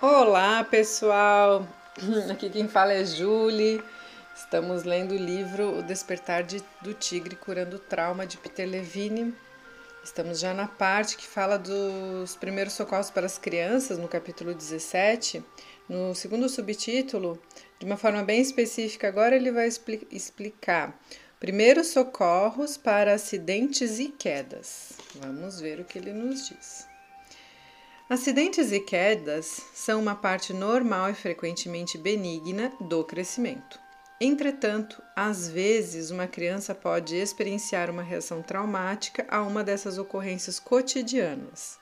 Olá, pessoal! Aqui quem fala é Julie. Estamos lendo o livro O Despertar de, do Tigre Curando o Trauma de Peter Levine. Estamos já na parte que fala dos primeiros socorros para as crianças, no capítulo 17. No segundo subtítulo, de uma forma bem específica, agora ele vai expli explicar primeiros socorros para acidentes e quedas. Vamos ver o que ele nos diz. Acidentes e quedas são uma parte normal e frequentemente benigna do crescimento. Entretanto, às vezes uma criança pode experienciar uma reação traumática a uma dessas ocorrências cotidianas.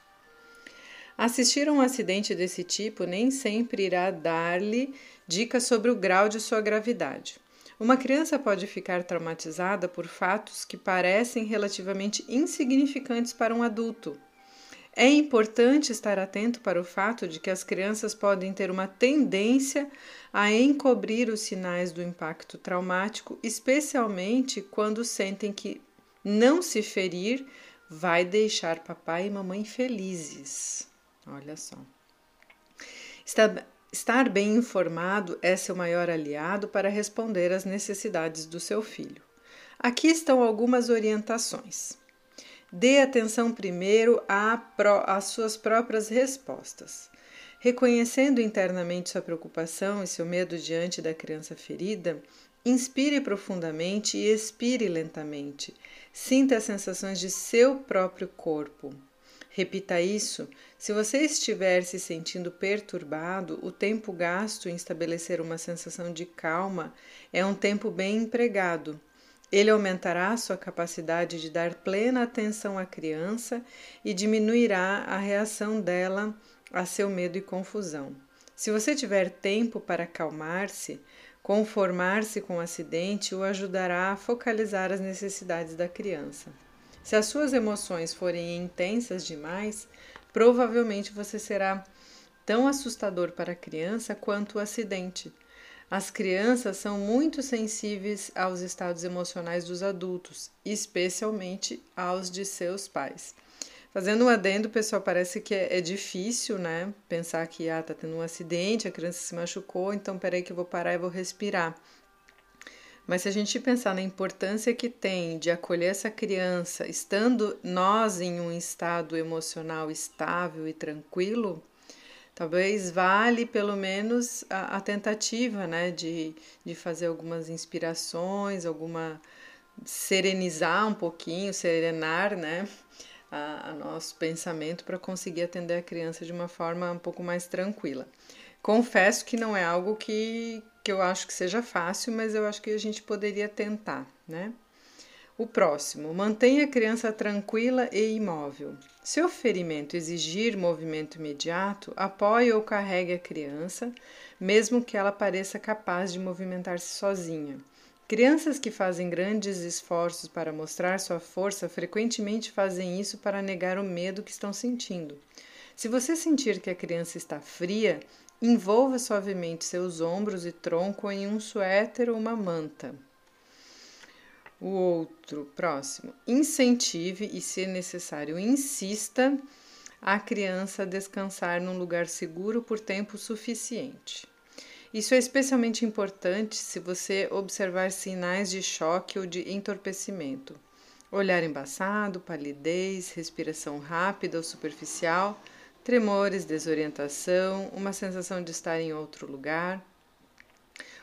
Assistir a um acidente desse tipo nem sempre irá dar-lhe dicas sobre o grau de sua gravidade. Uma criança pode ficar traumatizada por fatos que parecem relativamente insignificantes para um adulto é importante estar atento para o fato de que as crianças podem ter uma tendência a encobrir os sinais do impacto traumático, especialmente quando sentem que não se ferir vai deixar papai e mamãe felizes. Olha só. Estar bem informado é seu maior aliado para responder às necessidades do seu filho. Aqui estão algumas orientações. Dê atenção primeiro às suas próprias respostas. Reconhecendo internamente sua preocupação e seu medo diante da criança ferida, inspire profundamente e expire lentamente. Sinta as sensações de seu próprio corpo. Repita isso. Se você estiver se sentindo perturbado, o tempo gasto em estabelecer uma sensação de calma é um tempo bem empregado. Ele aumentará sua capacidade de dar plena atenção à criança e diminuirá a reação dela a seu medo e confusão. Se você tiver tempo para acalmar-se, conformar-se com o acidente o ajudará a focalizar as necessidades da criança. Se as suas emoções forem intensas demais, provavelmente você será tão assustador para a criança quanto o acidente. As crianças são muito sensíveis aos estados emocionais dos adultos, especialmente aos de seus pais. Fazendo um adendo, pessoal, parece que é, é difícil, né? Pensar que ah, tá tendo um acidente, a criança se machucou, então peraí que eu vou parar e vou respirar. Mas se a gente pensar na importância que tem de acolher essa criança, estando nós em um estado emocional estável e tranquilo, Talvez vale pelo menos a, a tentativa né, de, de fazer algumas inspirações, alguma serenizar um pouquinho, serenar né, a, a nosso pensamento para conseguir atender a criança de uma forma um pouco mais tranquila. Confesso que não é algo que, que eu acho que seja fácil, mas eu acho que a gente poderia tentar, né? O próximo, mantenha a criança tranquila e imóvel. Se o ferimento exigir movimento imediato, apoie ou carregue a criança, mesmo que ela pareça capaz de movimentar-se sozinha. Crianças que fazem grandes esforços para mostrar sua força frequentemente fazem isso para negar o medo que estão sentindo. Se você sentir que a criança está fria, envolva suavemente seus ombros e tronco em um suéter ou uma manta. O outro, próximo, incentive e, se necessário, insista a criança a descansar num lugar seguro por tempo suficiente. Isso é especialmente importante se você observar sinais de choque ou de entorpecimento. Olhar embaçado, palidez, respiração rápida ou superficial, tremores, desorientação, uma sensação de estar em outro lugar.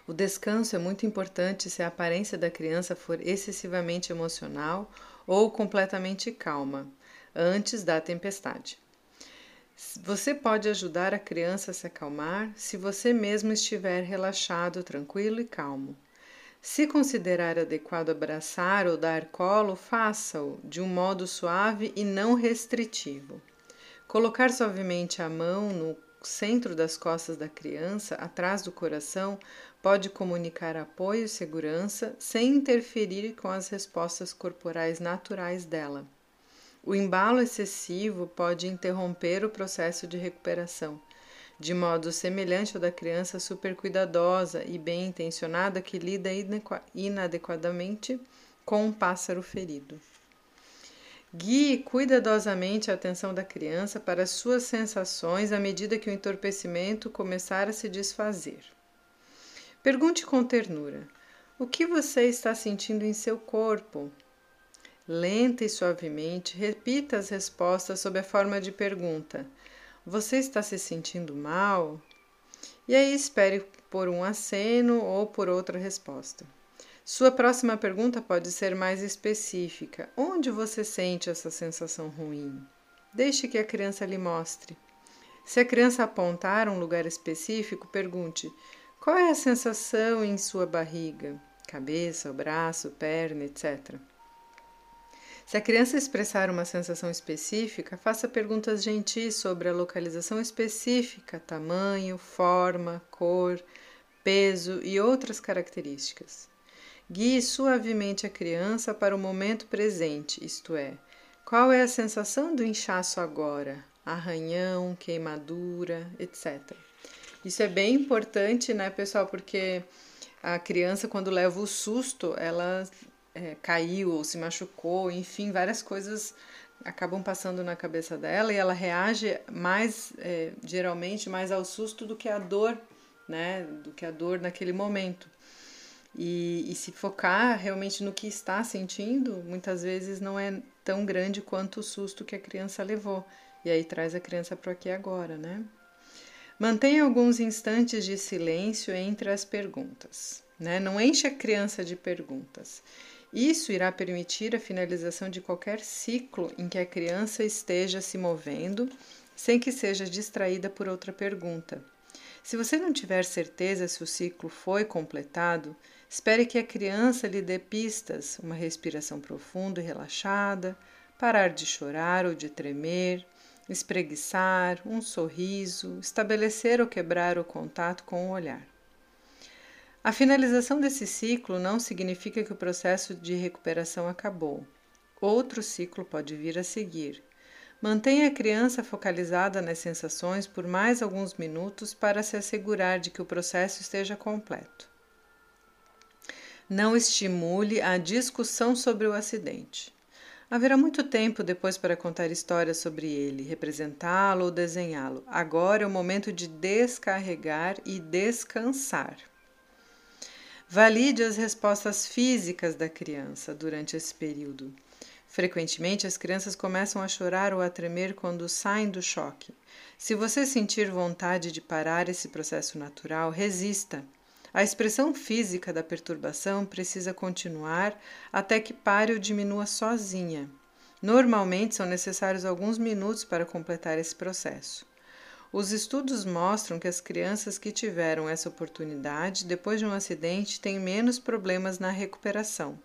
O descanso é muito importante se a aparência da criança for excessivamente emocional ou completamente calma, antes da tempestade. Você pode ajudar a criança a se acalmar se você mesmo estiver relaxado, tranquilo e calmo. Se considerar adequado abraçar ou dar colo, faça-o de um modo suave e não restritivo. Colocar suavemente a mão no centro das costas da criança, atrás do coração, pode comunicar apoio e segurança sem interferir com as respostas corporais naturais dela. O embalo excessivo pode interromper o processo de recuperação, de modo semelhante ao da criança supercuidadosa e bem intencionada que lida inadequadamente com um pássaro ferido. Guie cuidadosamente a atenção da criança para as suas sensações à medida que o entorpecimento começar a se desfazer. Pergunte com ternura: O que você está sentindo em seu corpo? Lenta e suavemente, repita as respostas sob a forma de pergunta: Você está se sentindo mal? E aí espere por um aceno ou por outra resposta. Sua próxima pergunta pode ser mais específica: Onde você sente essa sensação ruim? Deixe que a criança lhe mostre. Se a criança apontar um lugar específico, pergunte: Qual é a sensação em sua barriga? Cabeça, braço, perna, etc. Se a criança expressar uma sensação específica, faça perguntas gentis sobre a localização específica, tamanho, forma, cor, peso e outras características. Guie suavemente a criança para o momento presente, isto é, qual é a sensação do inchaço agora? Arranhão, queimadura, etc. Isso é bem importante, né, pessoal? Porque a criança, quando leva o susto, ela é, caiu ou se machucou, enfim, várias coisas acabam passando na cabeça dela e ela reage mais, é, geralmente, mais ao susto do que à dor, né? Do que a dor naquele momento. E, e, se focar realmente no que está sentindo, muitas vezes não é tão grande quanto o susto que a criança levou. E aí traz a criança para aqui agora, né? Mantenha alguns instantes de silêncio entre as perguntas. Né? Não enche a criança de perguntas. Isso irá permitir a finalização de qualquer ciclo em que a criança esteja se movendo sem que seja distraída por outra pergunta. Se você não tiver certeza se o ciclo foi completado, espere que a criança lhe dê pistas, uma respiração profunda e relaxada, parar de chorar ou de tremer, espreguiçar, um sorriso, estabelecer ou quebrar o contato com o olhar. A finalização desse ciclo não significa que o processo de recuperação acabou. Outro ciclo pode vir a seguir. Mantenha a criança focalizada nas sensações por mais alguns minutos para se assegurar de que o processo esteja completo. Não estimule a discussão sobre o acidente. Haverá muito tempo depois para contar histórias sobre ele, representá-lo ou desenhá-lo. Agora é o momento de descarregar e descansar. Valide as respostas físicas da criança durante esse período. Frequentemente, as crianças começam a chorar ou a tremer quando saem do choque. Se você sentir vontade de parar esse processo natural, resista. A expressão física da perturbação precisa continuar até que pare ou diminua sozinha. Normalmente são necessários alguns minutos para completar esse processo. Os estudos mostram que as crianças que tiveram essa oportunidade depois de um acidente têm menos problemas na recuperação.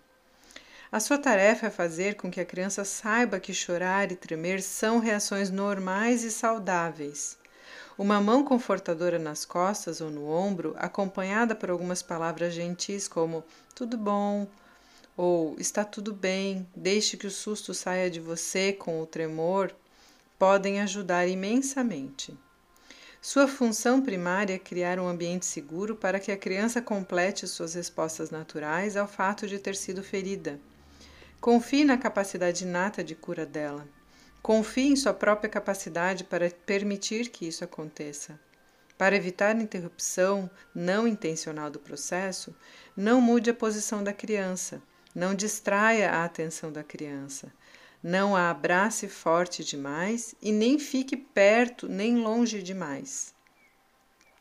A sua tarefa é fazer com que a criança saiba que chorar e tremer são reações normais e saudáveis. Uma mão confortadora nas costas ou no ombro, acompanhada por algumas palavras gentis como tudo bom ou está tudo bem, deixe que o susto saia de você com o tremor, podem ajudar imensamente. Sua função primária é criar um ambiente seguro para que a criança complete suas respostas naturais ao fato de ter sido ferida. Confie na capacidade inata de cura dela. Confie em sua própria capacidade para permitir que isso aconteça. Para evitar interrupção não intencional do processo, não mude a posição da criança, não distraia a atenção da criança. Não a abrace forte demais e nem fique perto nem longe demais.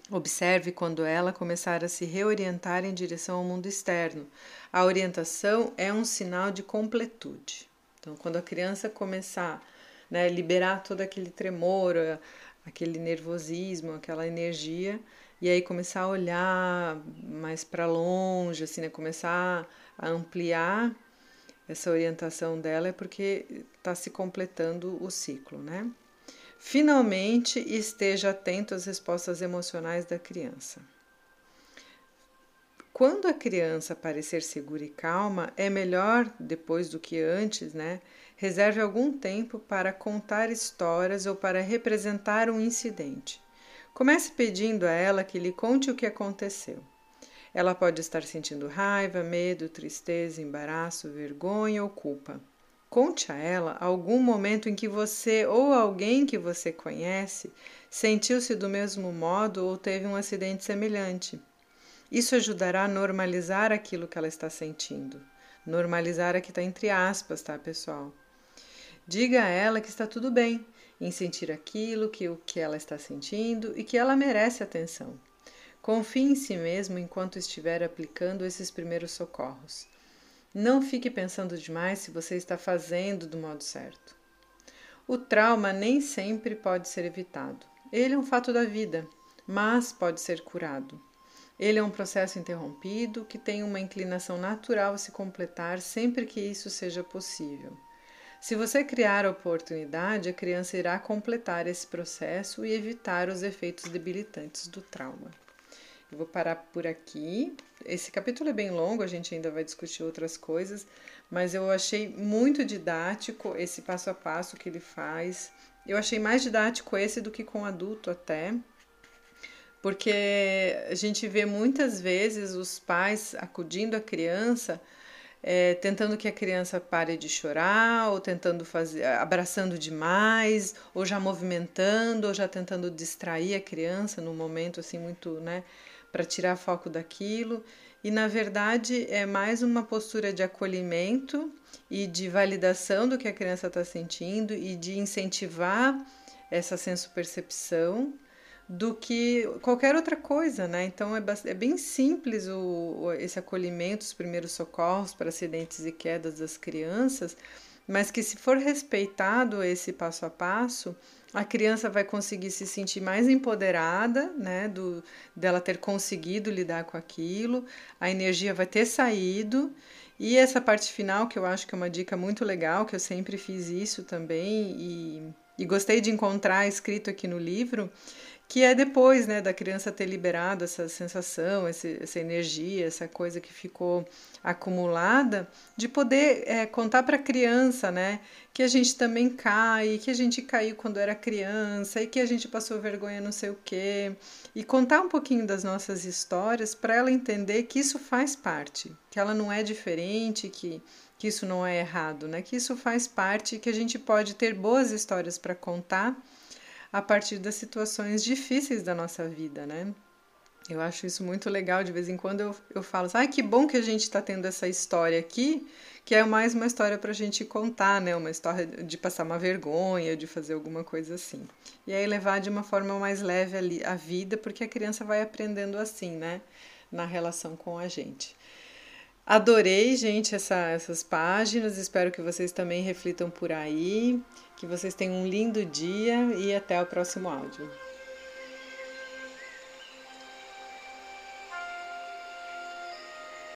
Observe quando ela começar a se reorientar em direção ao mundo externo. A orientação é um sinal de completude. Então, quando a criança começar né, liberar todo aquele tremor, aquele nervosismo, aquela energia, e aí começar a olhar mais para longe, assim, né, começar a ampliar essa orientação dela é porque está se completando o ciclo, né? Finalmente, esteja atento às respostas emocionais da criança. Quando a criança parecer segura e calma, é melhor, depois do que antes, né? Reserve algum tempo para contar histórias ou para representar um incidente. Comece pedindo a ela que lhe conte o que aconteceu. Ela pode estar sentindo raiva, medo, tristeza, embaraço, vergonha ou culpa. Conte a ela algum momento em que você ou alguém que você conhece sentiu-se do mesmo modo ou teve um acidente semelhante. Isso ajudará a normalizar aquilo que ela está sentindo. Normalizar aqui está entre aspas, tá, pessoal? Diga a ela que está tudo bem em sentir aquilo que o que ela está sentindo e que ela merece atenção. Confie em si mesmo enquanto estiver aplicando esses primeiros socorros. Não fique pensando demais se você está fazendo do modo certo. O trauma nem sempre pode ser evitado. Ele é um fato da vida, mas pode ser curado. Ele é um processo interrompido que tem uma inclinação natural a se completar sempre que isso seja possível. Se você criar a oportunidade, a criança irá completar esse processo e evitar os efeitos debilitantes do trauma. Eu vou parar por aqui. Esse capítulo é bem longo, a gente ainda vai discutir outras coisas, mas eu achei muito didático esse passo a passo que ele faz. Eu achei mais didático esse do que com adulto até, porque a gente vê muitas vezes os pais acudindo à criança, é, tentando que a criança pare de chorar, ou tentando fazer, abraçando demais, ou já movimentando, ou já tentando distrair a criança num momento assim muito, né, para tirar foco daquilo. E na verdade é mais uma postura de acolhimento e de validação do que a criança está sentindo e de incentivar essa senso-percepção do que qualquer outra coisa, né? Então é, é bem simples o, esse acolhimento, os primeiros socorros para acidentes e quedas das crianças, mas que se for respeitado esse passo a passo, a criança vai conseguir se sentir mais empoderada, né, do, dela ter conseguido lidar com aquilo, a energia vai ter saído, e essa parte final, que eu acho que é uma dica muito legal, que eu sempre fiz isso também, e, e gostei de encontrar escrito aqui no livro, que é depois né, da criança ter liberado essa sensação, esse, essa energia, essa coisa que ficou acumulada, de poder é, contar para a criança né, que a gente também cai, que a gente caiu quando era criança e que a gente passou vergonha não sei o quê, e contar um pouquinho das nossas histórias para ela entender que isso faz parte, que ela não é diferente, que, que isso não é errado, né, que isso faz parte, que a gente pode ter boas histórias para contar a partir das situações difíceis da nossa vida, né? Eu acho isso muito legal. De vez em quando eu, eu falo, ai, ah, que bom que a gente está tendo essa história aqui, que é mais uma história para a gente contar, né? Uma história de passar uma vergonha, de fazer alguma coisa assim. E aí levar de uma forma mais leve a vida, porque a criança vai aprendendo assim, né? Na relação com a gente. Adorei, gente, essa, essas páginas. Espero que vocês também reflitam por aí. Que vocês tenham um lindo dia e até o próximo áudio.